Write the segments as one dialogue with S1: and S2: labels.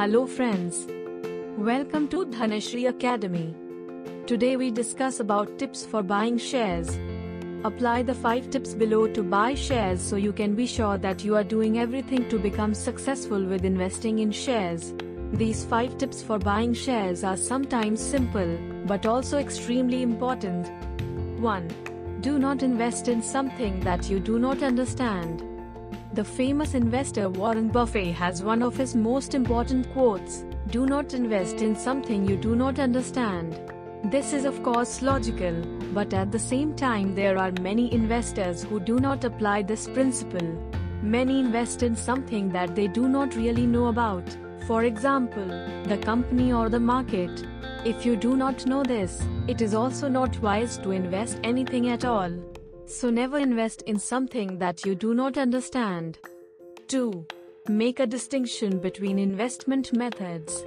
S1: Hello friends. Welcome to Dhanashri Academy. Today we discuss about tips for buying shares. Apply the 5 tips below to buy shares so you can be sure that you are doing everything to become successful with investing in shares. These 5 tips for buying shares are sometimes simple, but also extremely important. 1. Do not invest in something that you do not understand. The famous investor Warren Buffett has one of his most important quotes Do not invest in something you do not understand. This is, of course, logical, but at the same time, there are many investors who do not apply this principle. Many invest in something that they do not really know about, for example, the company or the market. If you do not know this, it is also not wise to invest anything at all. So never invest in something that you do not understand. 2. Make a distinction between investment methods.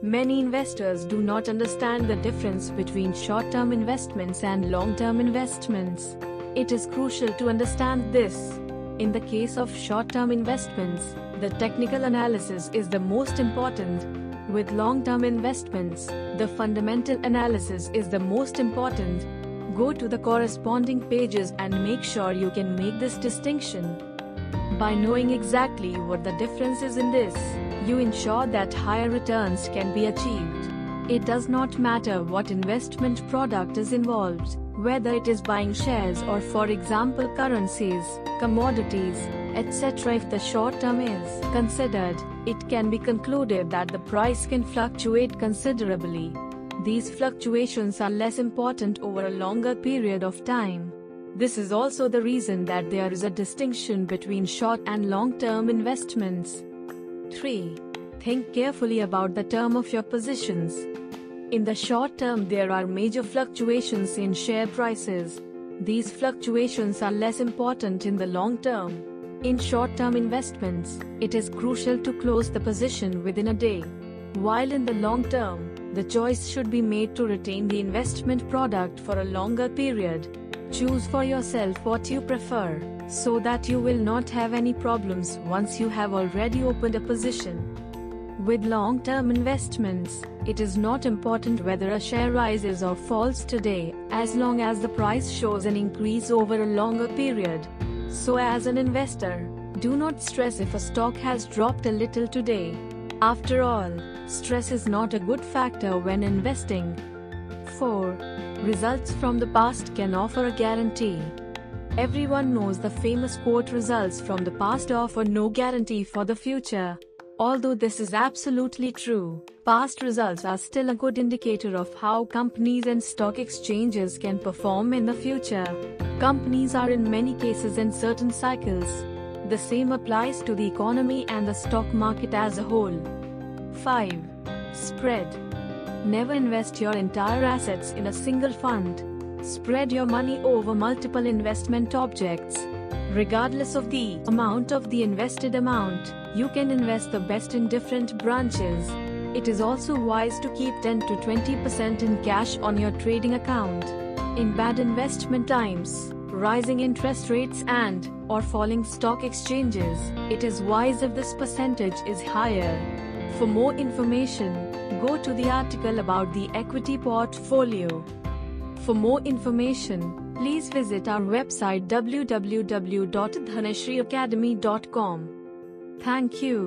S1: Many investors do not understand the difference between short term investments and long term investments. It is crucial to understand this. In the case of short term investments, the technical analysis is the most important. With long term investments, the fundamental analysis is the most important. Go to the corresponding pages and make sure you can make this distinction. By knowing exactly what the difference is in this, you ensure that higher returns can be achieved. It does not matter what investment product is involved, whether it is buying shares or for example currencies, commodities, etc. If the short term is considered, it can be concluded that the price can fluctuate considerably. These fluctuations are less important over a longer period of time. This is also the reason that there is a distinction between short and long term investments. 3. Think carefully about the term of your positions. In the short term, there are major fluctuations in share prices. These fluctuations are less important in the long term. In short term investments, it is crucial to close the position within a day. While in the long term, the choice should be made to retain the investment product for a longer period. Choose for yourself what you prefer, so that you will not have any problems once you have already opened a position. With long term investments, it is not important whether a share rises or falls today, as long as the price shows an increase over a longer period. So, as an investor, do not stress if a stock has dropped a little today. After all, stress is not a good factor when investing. 4. Results from the past can offer a guarantee. Everyone knows the famous quote results from the past offer no guarantee for the future. Although this is absolutely true, past results are still a good indicator of how companies and stock exchanges can perform in the future. Companies are in many cases in certain cycles, the same applies to the economy and the stock market as a whole. 5. Spread. Never invest your entire assets in a single fund. Spread your money over multiple investment objects. Regardless of the amount of the invested amount, you can invest the best in different branches. It is also wise to keep 10 to 20% in cash on your trading account. In bad investment times, rising interest rates and or falling stock exchanges, it is wise if this percentage is higher. For more information, go to the article about the equity portfolio. For more information, please visit our website www.dhanashriacademy.com. Thank you.